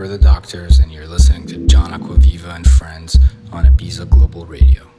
We're the Doctors, and you're listening to John Acquaviva and Friends on Ibiza Global Radio.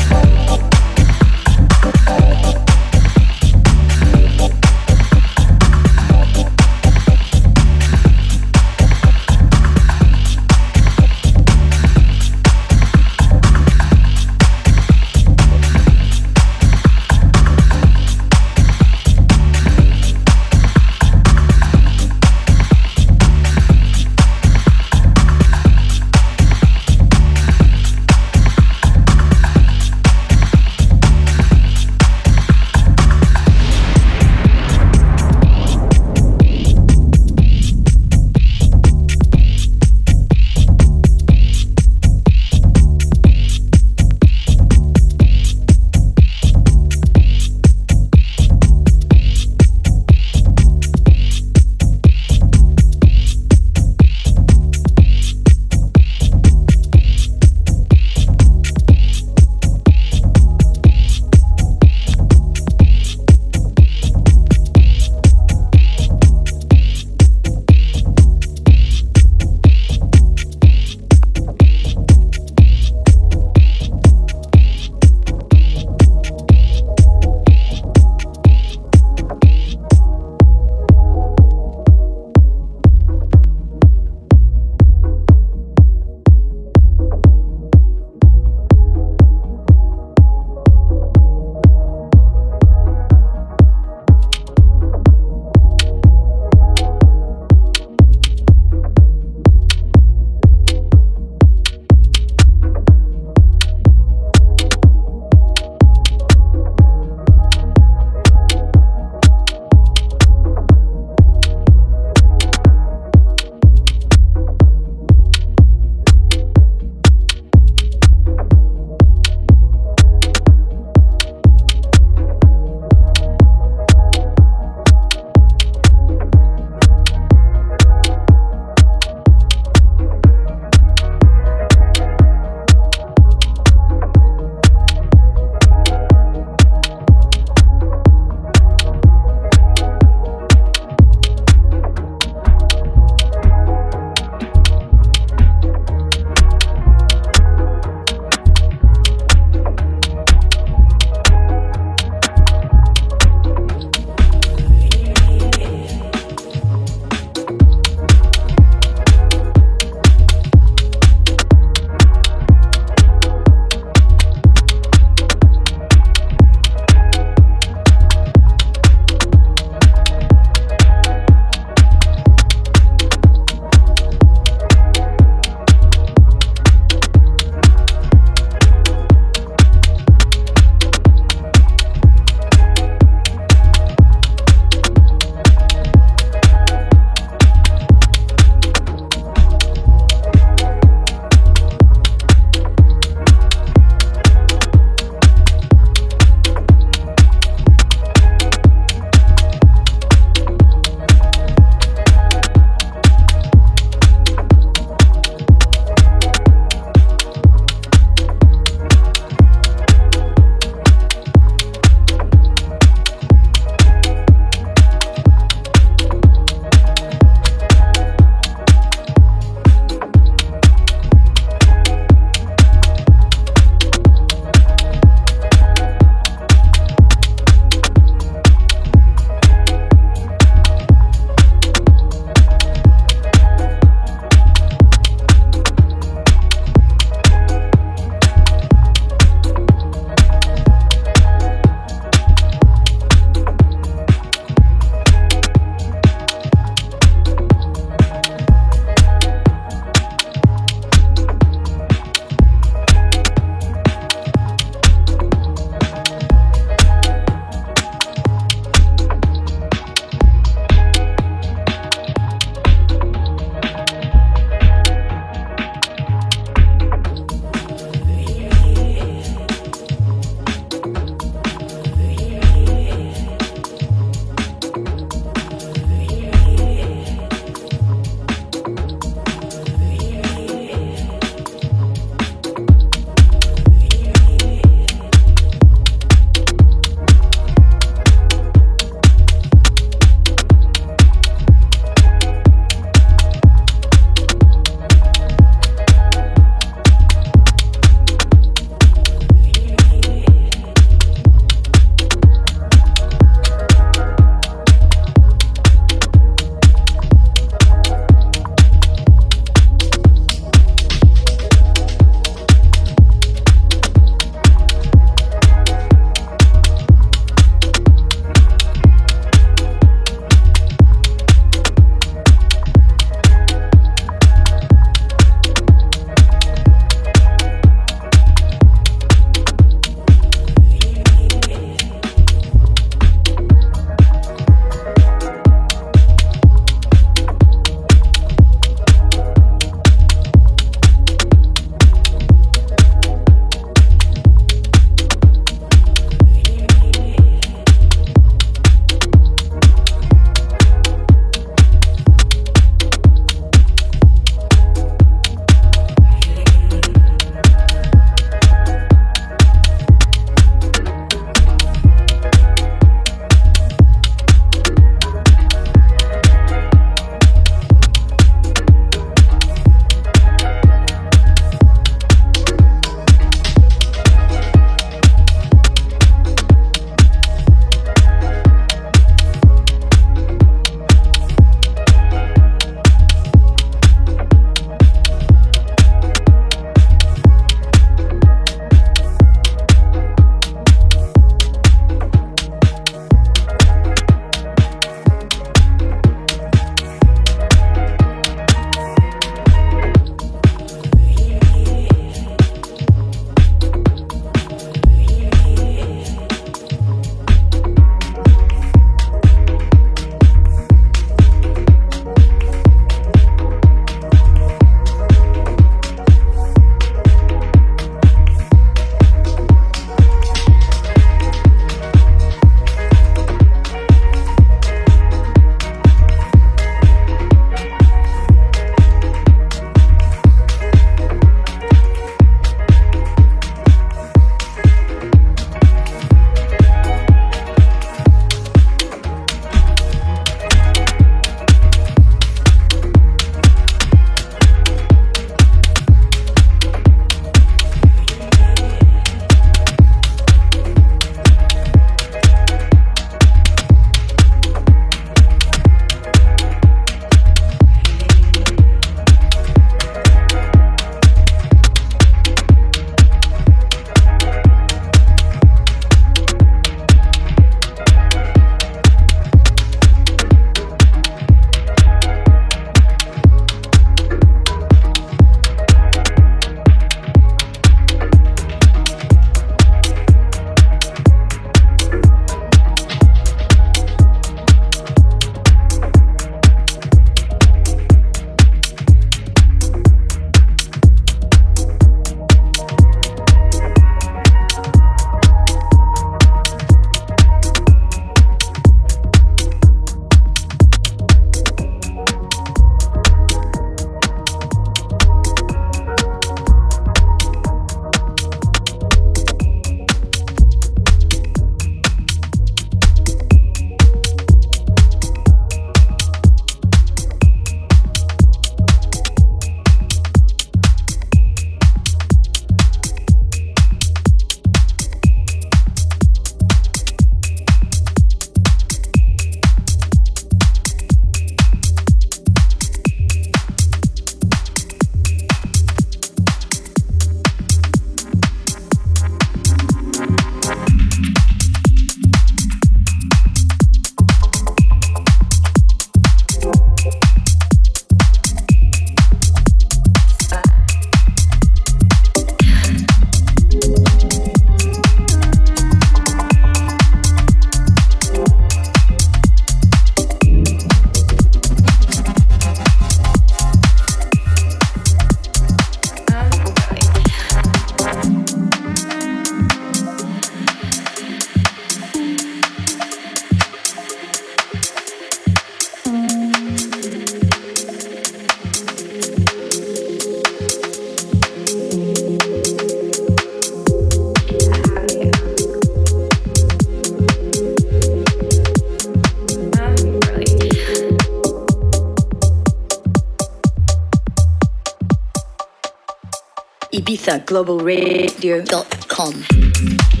ibizaglobalradio.com.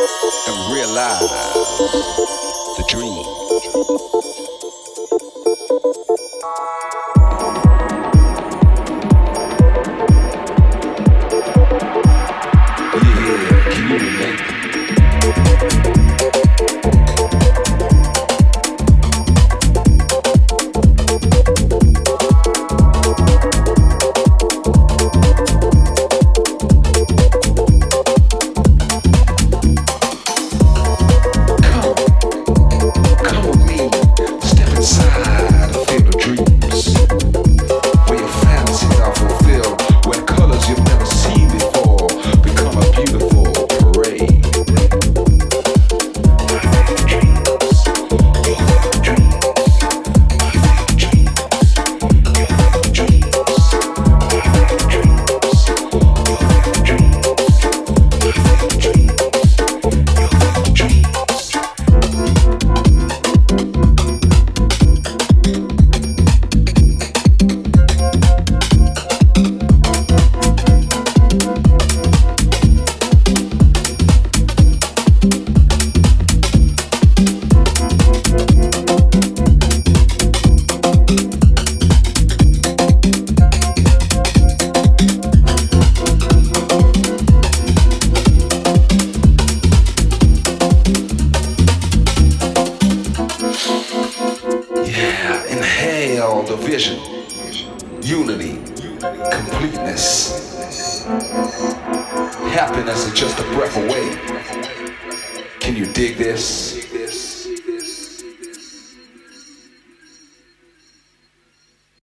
and realize the dream.